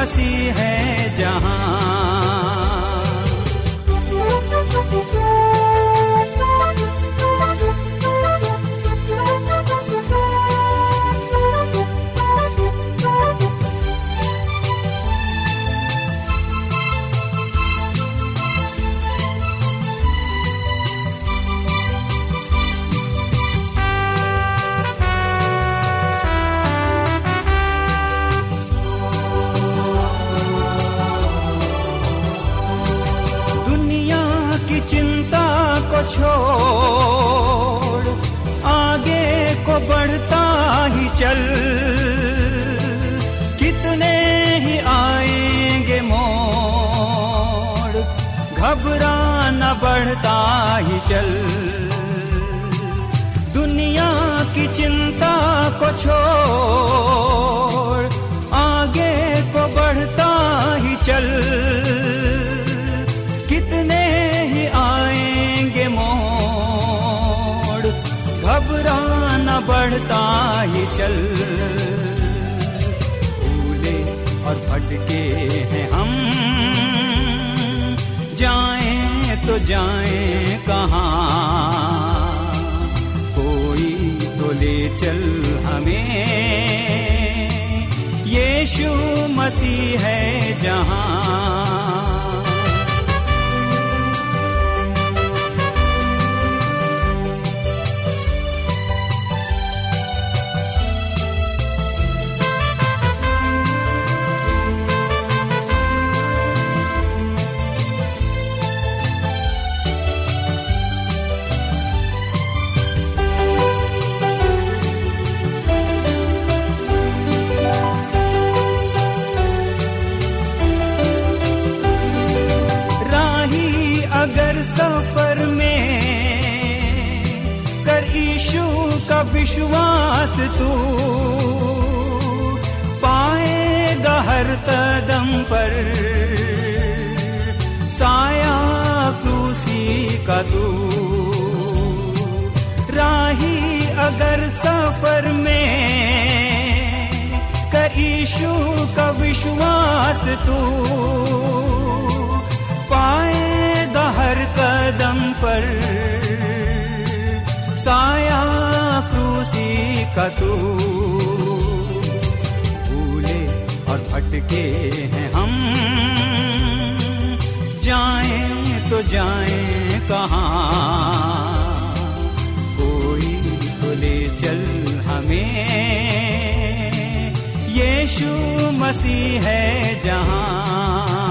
मसीह है जहाँ बढ़ता ही चल। दुनिया की चिंता को छोड़, आगे को बढ़ता ही चल। कितने ही आएँगे मोड़, घबराना बढ़ता ही चल। कोई तो ले चल हमें। यीशु मसीह है जहाँ। भटके हैं हम। जाएँ तो जाएँ कहाँ। कोई तो ले चल हमें। यीशु मसीह है जहाँ।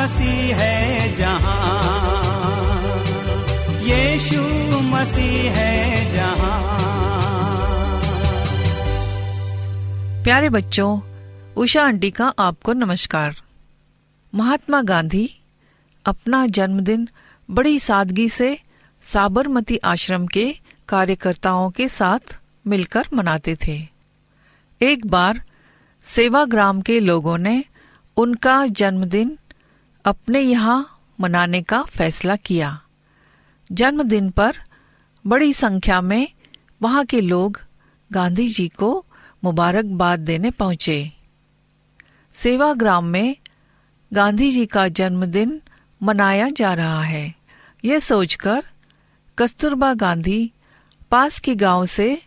मसीह है जहाँ। यीशु मसीह है जहाँ। प्यारे बच्चों, उषा आंटी का आपको नमस्कार। महात्मा गांधी अपना जन्मदिन बड़ी सादगी से साबरमती आश्रम के कार्यकर्ताओं के साथ मिलकर मनाते थे। एक बार सेवाग्राम के लोगों ने उनका जन्मदिन अपने यहाँ मनाने का फैसला किया। जन्मदिन पर बड़ी संख्या में वहाँ के लोग गांधी जी को मुबारकबाद देने पहुँचे। सेवाग्राम में गांधी जी का जन्मदिन मनाया जा रहा है। यह सोचकर कस्तूरबा गांधी पास के गाँव से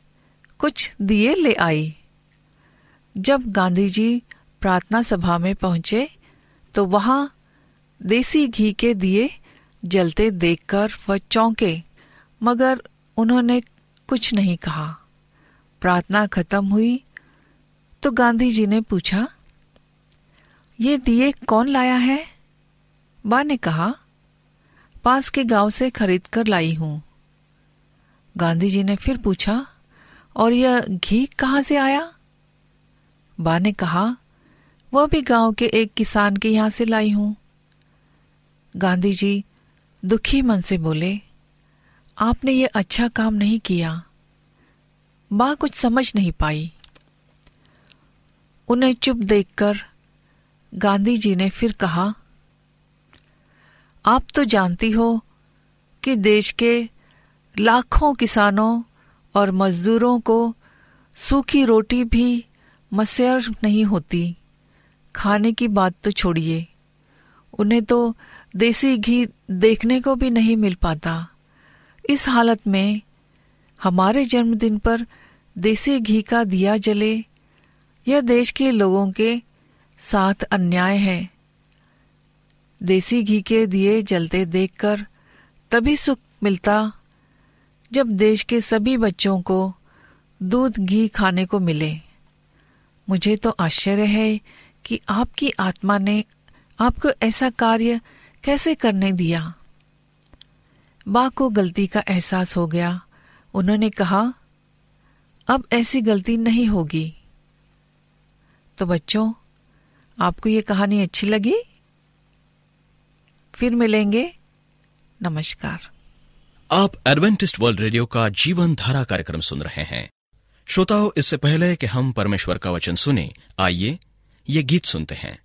कुछ दिए ले आई। जब गांधी जी प्रार्थना सभा में पहुँचे तो वहाँ देसी घी के दिए जलते देखकर वह चौंके, मगर उन्होंने कुछ नहीं कहा। प्रार्थना खत्म हुई तो गांधी जी ने पूछा, ये दिए कौन लाया है? बा ने कहा, पास के गाँव से खरीद कर लाई हूँ। गांधी जी ने फिर पूछा, और यह घी कहाँ से आया? बा ने कहा, वह भी गाँव के एक किसान के यहाँ से लाई हूँ। गांधी जी दुखी मन से बोले, आपने ये अच्छा काम नहीं किया। माँ कुछ समझ नहीं पाई। उन्हें चुप देखकर गांधी जी ने फिर कहा, आप तो जानती हो कि देश के लाखों किसानों और मजदूरों को सूखी रोटी भी मसर नहीं होती। खाने की बात तो छोड़िए। उन्हें तो देसी घी देखने को भी नहीं मिल पाता। इस हालत में हमारे जन्मदिन पर देसी घी का दिया जले, यह देश के लोगों के साथ अन्याय है। देसी घी के दिए जलते देखकर तभी सुख मिलता जब देश के सभी बच्चों को दूध घी खाने को मिले। मुझे तो आश्चर्य है कि आपकी आत्मा ने आपको ऐसा कार्य कैसे करने दिया? बा को गलती का एहसास हो गया। उन्होंने कहा, अब ऐसी गलती नहीं होगी। तो बच्चों, आपको ये कहानी अच्छी लगी? फिर मिलेंगे। नमस्कार। आप एडवेंटिस्ट वर्ल्ड रेडियो का जीवन धारा कार्यक्रम सुन रहे हैं। श्रोताओं, इससे पहले कि हम परमेश्वर का वचन सुने, आइए ये गीत सुनते हैं।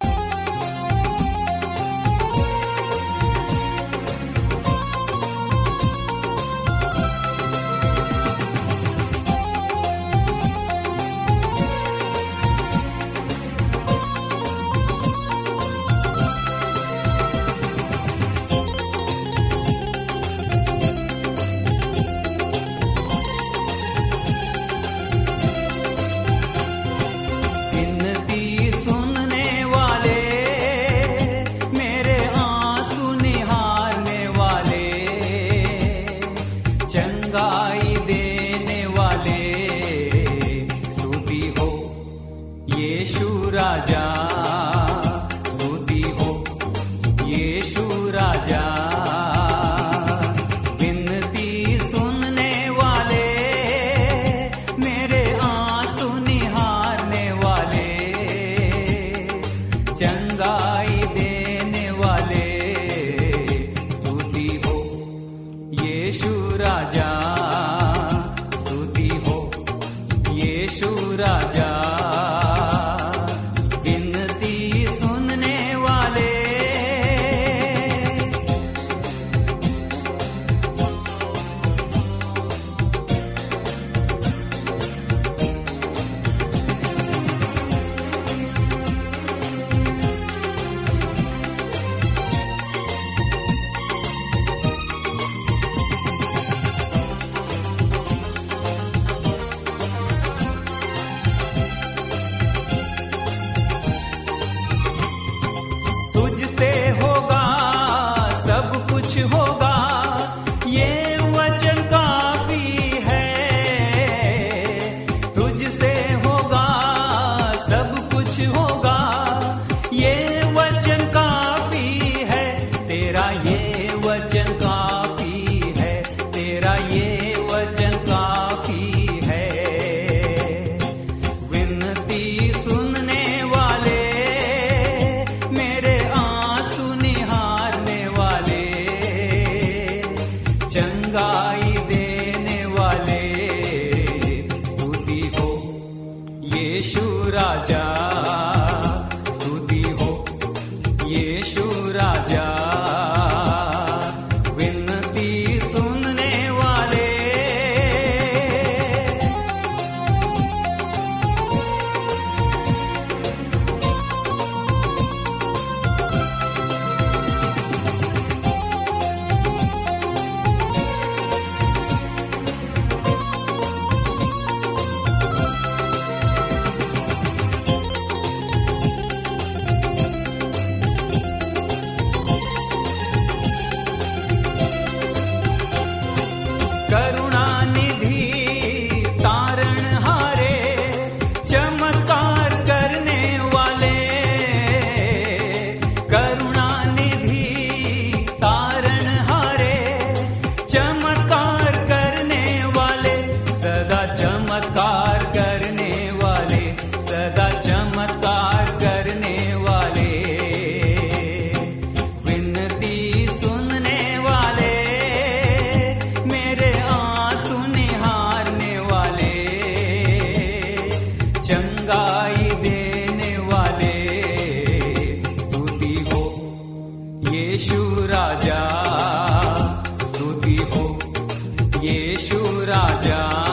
येषु राजा।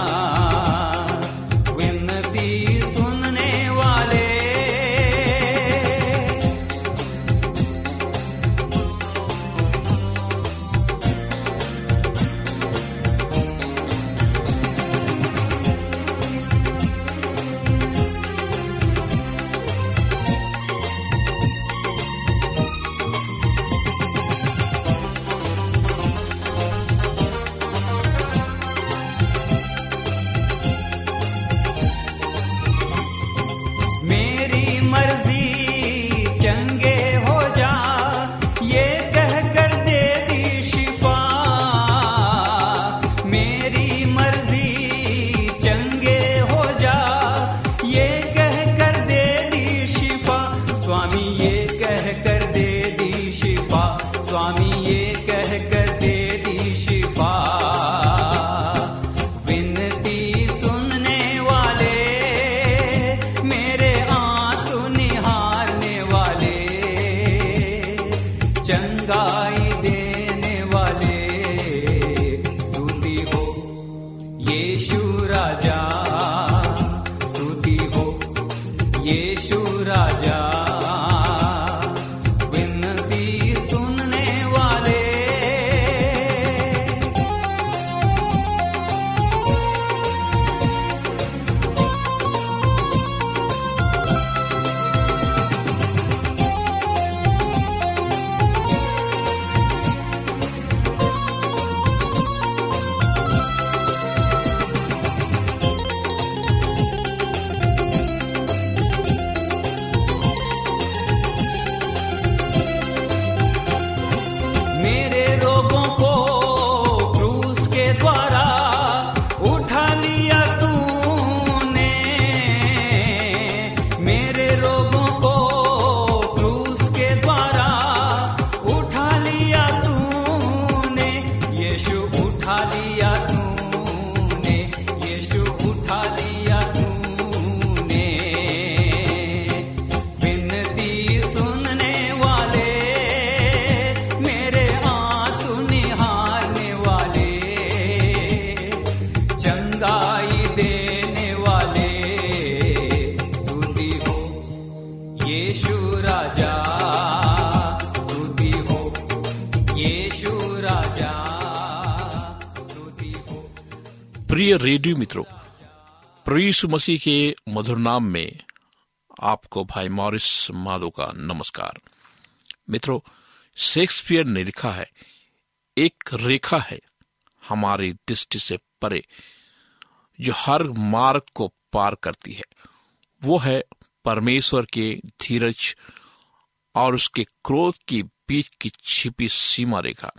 प्रिय रेडियो मित्रों, प्रभु मसीह के मधुर नाम में आपको भाई मॉरिस माधो का नमस्कार। मित्रों, शेक्सपियर ने लिखा है, एक रेखा है हमारी दृष्टि से परे, जो हर मार्ग को पार करती है। वो है परमेश्वर के धीरज और उसके क्रोध के बीच की छिपी सीमा रेखा।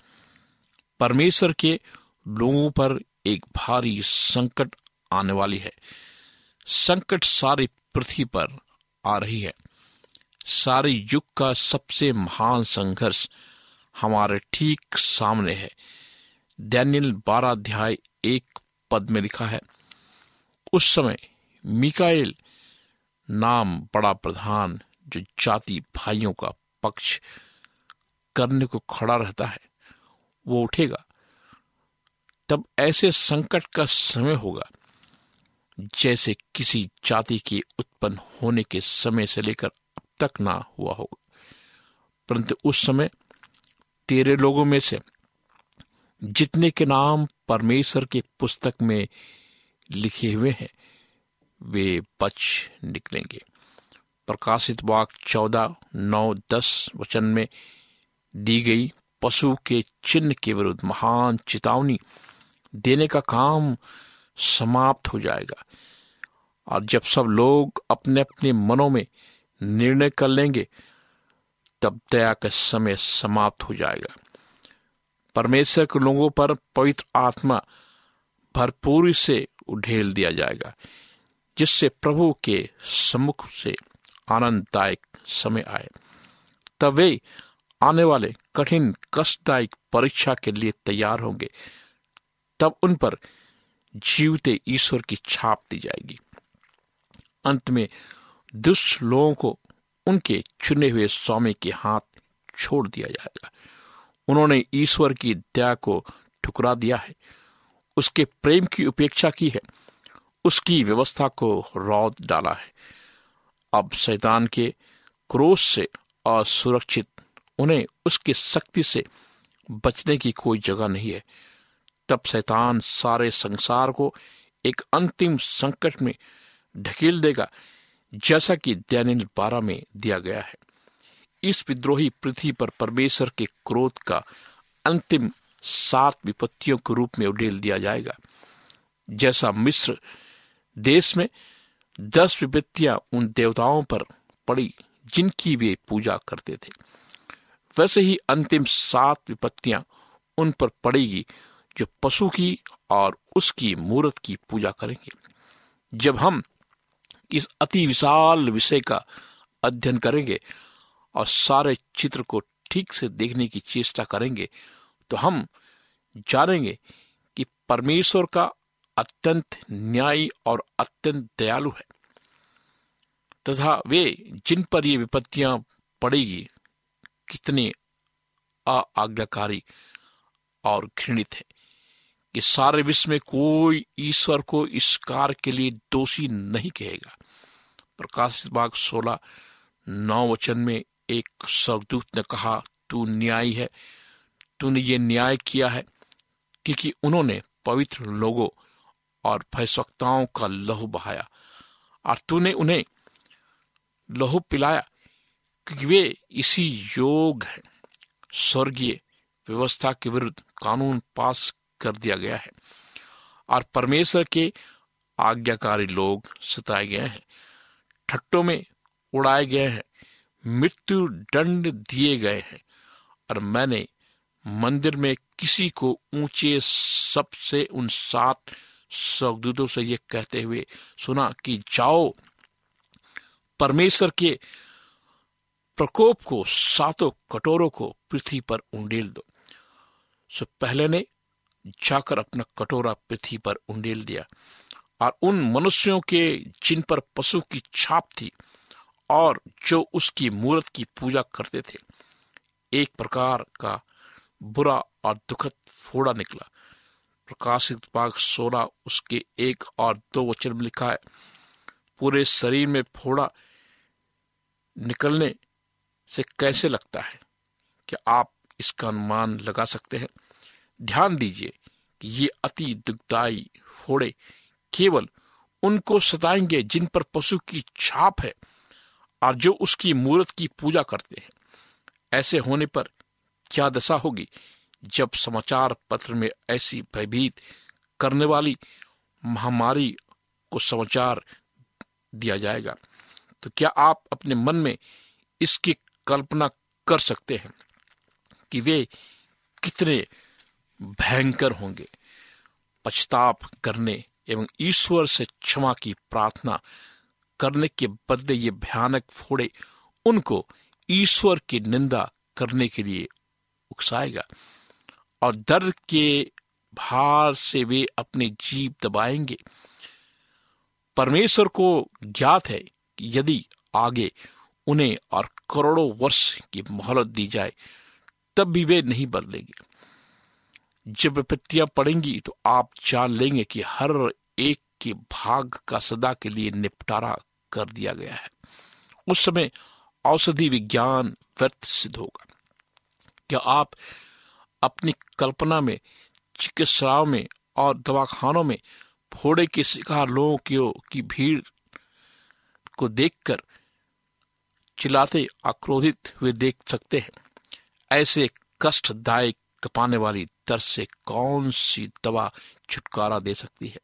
परमेश्वर के लोगों पर एक भारी संकट आने वाली है। संकट सारी पृथ्वी पर आ रही है। सारे युग का सबसे महान संघर्ष हमारे ठीक सामने है। दैनियल बारह अध्याय एक पद में लिखा है, उस समय मिकाइल नाम बड़ा प्रधान जो जाति भाइयों का पक्ष करने को खड़ा रहता है, वो उठेगा तब ऐसे संकट का समय होगा, जैसे किसी जाति के उत्पन्न होने के समय से लेकर अब तक ना हुआ होगा। परंतु उस समय तेरे लोगों में से जितने के नाम परमेश्वर के पुस्तक में लिखे हुए हैं, वे बच निकलेंगे। प्रकाशित वाक चौदह, नौ, दस वचन में दी गई पशु के चिन्ह के विरुद्ध महान चेतावनी देने का काम समाप्त हो जाएगा। और जब सब लोग अपने अपने मनों में निर्णय कर लेंगे, तब दया का समय समाप्त हो जाएगा। परमेश्वर के लोगों पर पवित्र आत्मा भरपूरी से उढेल दिया जाएगा, जिससे प्रभु के सम्मुख से आनंददायक समय आए। तब वे आने वाले कठिन, कष्टदायक परीक्षा के लिए तैयार होंगे। तब उन पर जीवते ईश्वर की छाप दी जाएगी। अंत में दुष्ट लोगों को उनके चुने हुए स्वामी के हाथ छोड़ दिया जाएगा। उन्होंने ईश्वर की दया को ठुकरा दिया है। उसके प्रेम की उपेक्षा की है। उसकी व्यवस्था को रौद डाला है। अब शैतान के क्रोध से असुरक्षित, उन्हें उसकी शक्ति से बचने की कोई जगह नहीं है। तब शैतान सारे संसार को एक अंतिम संकट में ढकेल देगा, जैसा कि दैनिल बारह में दिया गया है। इस विद्रोही पृथ्वी पर परमेश्वर के क्रोध का अंतिम सात विपत्तियों के रूप में उडेल दिया जाएगा। जैसा मिस्र देश में दस विपत्तियाँ उन देवताओं पर पड़ी, जिनकी वे पूजा करते थे, वैसे ही अंतिम सात विपत्तियाँ उन पर पड़ेगी जो पशु की और उसकी मूर्त की पूजा करेंगे। जब हम इस अति विशाल विषय का अध्ययन करेंगे और सारे चित्र को ठीक से देखने की चेष्टा करेंगे तो हम जानेंगे कि परमेश्वर का अत्यंत न्यायी और अत्यंत दयालु है। तथा वे जिन पर ये विपत्तियाँ पड़ेगी, कितने आज्ञाकारी और घृणित है। कि सारे विश्व में कोई ईश्वर को इस कार्य के लिए दोषी नहीं कहेगा। प्रकाशित बाग सोलह, नौ वचन में एक स्वर्गदूत ने कहा, तू न्यायी है। तूने ये न्याय किया है क्योंकि उन्होंने पवित्र लोगों और भयस्वक्ताओं का लहू बहाया और तूने उन्हें लहू पिलाया क्योंकि वे इसी योग स्वर्गीय व्यवस्था के विरुद्ध कानून पास कर दिया गया है। और परमेश्वर के आज्ञाकारी लोग सताए गए हैं ठट्टों में उड़ाए गए हैं, मृत्यु दंड दिए गए हैं, और मैंने मंदिर में किसी को ऊँचे सबसे उन सात स्वर्गदूतों से यह कहते हुए सुना कि जाओ, परमेश्वर के प्रकोप को, सातों कटोरों को पृथ्वी पर उंडेल दो। सो पहले ने जाकर अपना कटोरा पृथ्वी पर उंडेल दिया और उन मनुष्यों के जिन पर पशु की छाप थी और जो उसकी मूर्त की पूजा करते थे, एक प्रकार का बुरा और दुखद फोड़ा निकला। प्रकाशित भाग सोलह उसके एक और दो वचन में लिखा है, पूरे शरीर में फोड़ा निकलने से कैसे लगता है क्या आप इसका अनुमान लगा सकते हैं? ध्यान दीजिए कि ये अति दुखदायी फोड़े केवल उनको सताएँगे जिन पर पशु की छाप है और जो उसकी मूर्त की पूजा करते हैं। ऐसे होने पर क्या दशा होगी जब समाचार पत्र में ऐसी भयभीत करने वाली महामारी को समाचार दिया जाएगा? तो क्या आप अपने मन में इसकी कल्पना कर सकते हैं कि वे कितने भयंकर होंगे। पछताप करने एवं ईश्वर से क्षमा की प्रार्थना करने के बदले ये भयानक फोड़े उनको ईश्वर की निंदा करने के लिए उकसाएगा और दर्द के भार से वे अपने जीव दबाएँगे। परमेश्वर को ज्ञात है कि यदि आगे उन्हें और करोड़ों वर्ष की मोहलत दी जाए, तब भी वे नहीं बदलेंगे। जब विपत्तियाँ पड़ेंगी तो आप जान लेंगे कि हर एक के भाग का सदा के लिए निपटारा कर दिया गया है। उस समय औषधि विज्ञान व्यर्थ सिद्ध होगा। क्या आप अपनी कल्पना में चिकित्साओं में और दवाखानों में फोड़े के शिकार लोगों की, भीड़ को देखकर चिल्लाते आक्रोधित हुए देख सकते हैं। ऐसे कष्टदायक कपाने वाली दर्द से कौन सी दवा छुटकारा दे सकती है?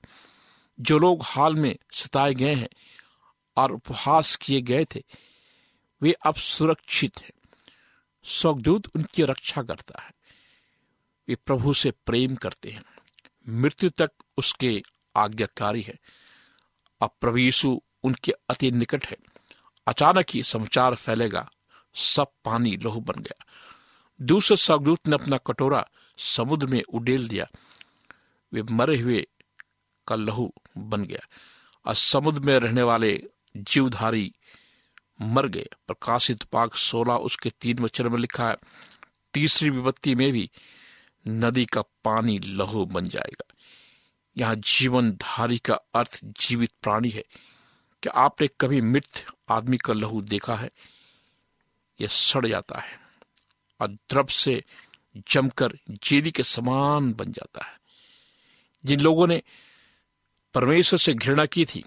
जो लोग हाल में सताए गए हैं और उपहास किए गए थे, वे अब सुरक्षित हैं। स्वर्गदूत उनकी रक्षा करता है। वे प्रभु से प्रेम करते हैं। मृत्यु तक उसके आज्ञाकारी है। अब प्रभु यीशु उनके अति निकट है। अचानक ही समाचार फैलेगा। सब पानी लहू बन गया। दूसरे स्वर्गदूत ने अपना कटोरा समुद्र में उडेल दिया। वे मरे हुए का लहू बन गया और समुद्र में रहने वाले जीवधारी मर गए। प्रकाशित पाक सोलह उसके तीन वचन में लिखा है, तीसरी विपत्ति में भी नदी का पानी लहू बन जाएगा। यहाँ जीवन धारी का अर्थ जीवित प्राणी है। क्या आपने कभी मृत आदमी का लहू देखा है? यह सड़ जाता है और द्रव से जमकर जेली के समान बन जाता है। जिन लोगों ने परमेश्वर से घृणा की थी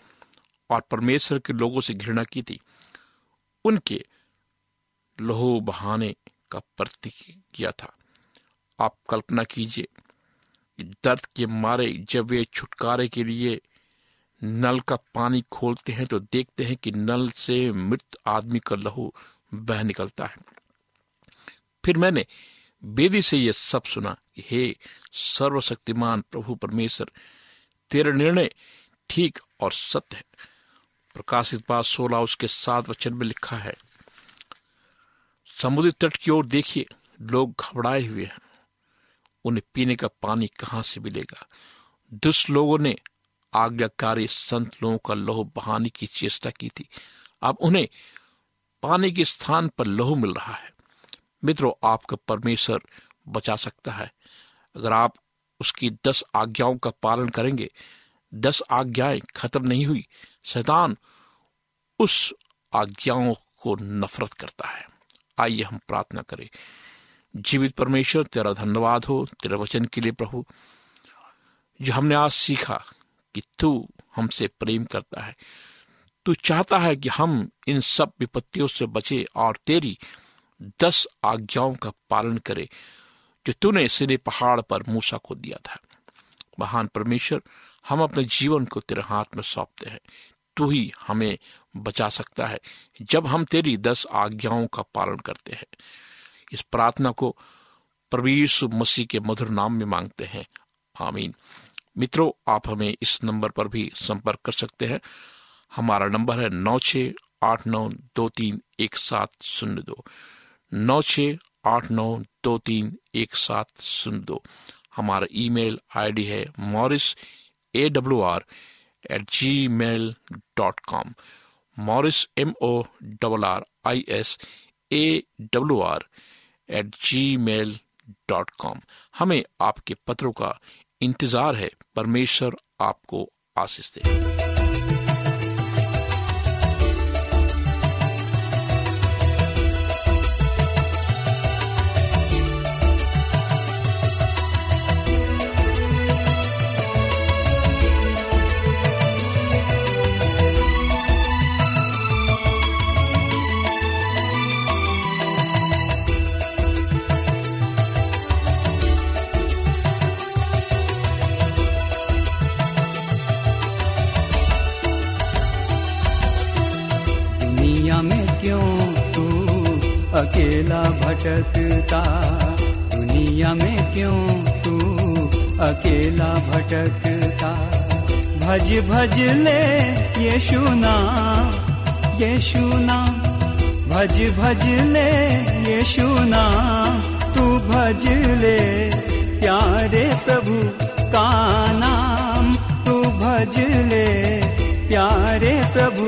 और परमेश्वर के लोगों से घृणा की थी, उनके लोहो बहाने का प्रतीक किया था। आप कल्पना कीजिए, दर्द के मारे जब वे छुटकारे के लिए नल का पानी खोलते हैं तो देखते हैं कि नल से मृत आदमी का लहू बह निकलता है। फिर मैंने बेदी से यह सब सुना हे सर्वशक्तिमान प्रभु परमेश्वर, तेरा निर्णय ठीक और सत्य है। प्रकाशित बात सोलह उसके सात वचन में लिखा है। समुद्र तट की ओर देखिए, लोग घबराए हुए हैं। उन्हें पीने का पानी कहाँ से मिलेगा? दुष्ट लोगों ने आज्ञाकारी संत लोगों का लहू बहाने की चेष्टा की थी। अब उन्हें पानी के स्थान पर लहू मिल रहा है। मित्रों, आपका परमेश्वर बचा सकता है। अगर आप उसकी दस आज्ञाओं का पालन करेंगे, दस आज्ञाएँ खत्म नहीं हुई, शैतान उस आज्ञाओं को नफरत करता है। आइए हम प्रार्थना करें। जीवित परमेश्वर, तेरा धन्यवाद हो, तेरे वचन के लिए प्रभु। जो हमने आज सीखा कि तू हमसे प्रेम करता है। तू चाहता है कि हम इन सब विपत्तियों से बचे और तेरी दस आज्ञाओं का पालन करे, जो तूने सिने पहाड़ पर मूसा को दिया था। महान परमेश्वर, हम अपने जीवन को तेरे हाथ में सौंपते हैं। तू ही हमें बचा सकता है, जब हम तेरी दस आज्ञाओं का पालन करते हैं। इस प्रार्थना को प्रवीष मसीह के मधुर नाम में मांगते हैं। आमीन। मित्रों, आप हमें इस नंबर पर भी संपर्क कर सकते हैं। हमारा नंबर है नौ छ आठ नौ दो तीन एक सात शून्य दो। नौ छ आठ नौ दो तीन एक सात शून्य दो। हमारा ईमेल आईडी है Morris A W R at Gmail dot com Morris M O double R I S A W R at Gmail dot com हमें आपके पत्रों का इंतज़ार है। परमेश्वर आपको आशीष दे। भज ले यीशु नाम यीशु नाम। भज भज ले यीशु नाम, तू भज ले प्यारे प्रभु का नाम। तू भज ले प्यारे प्रभु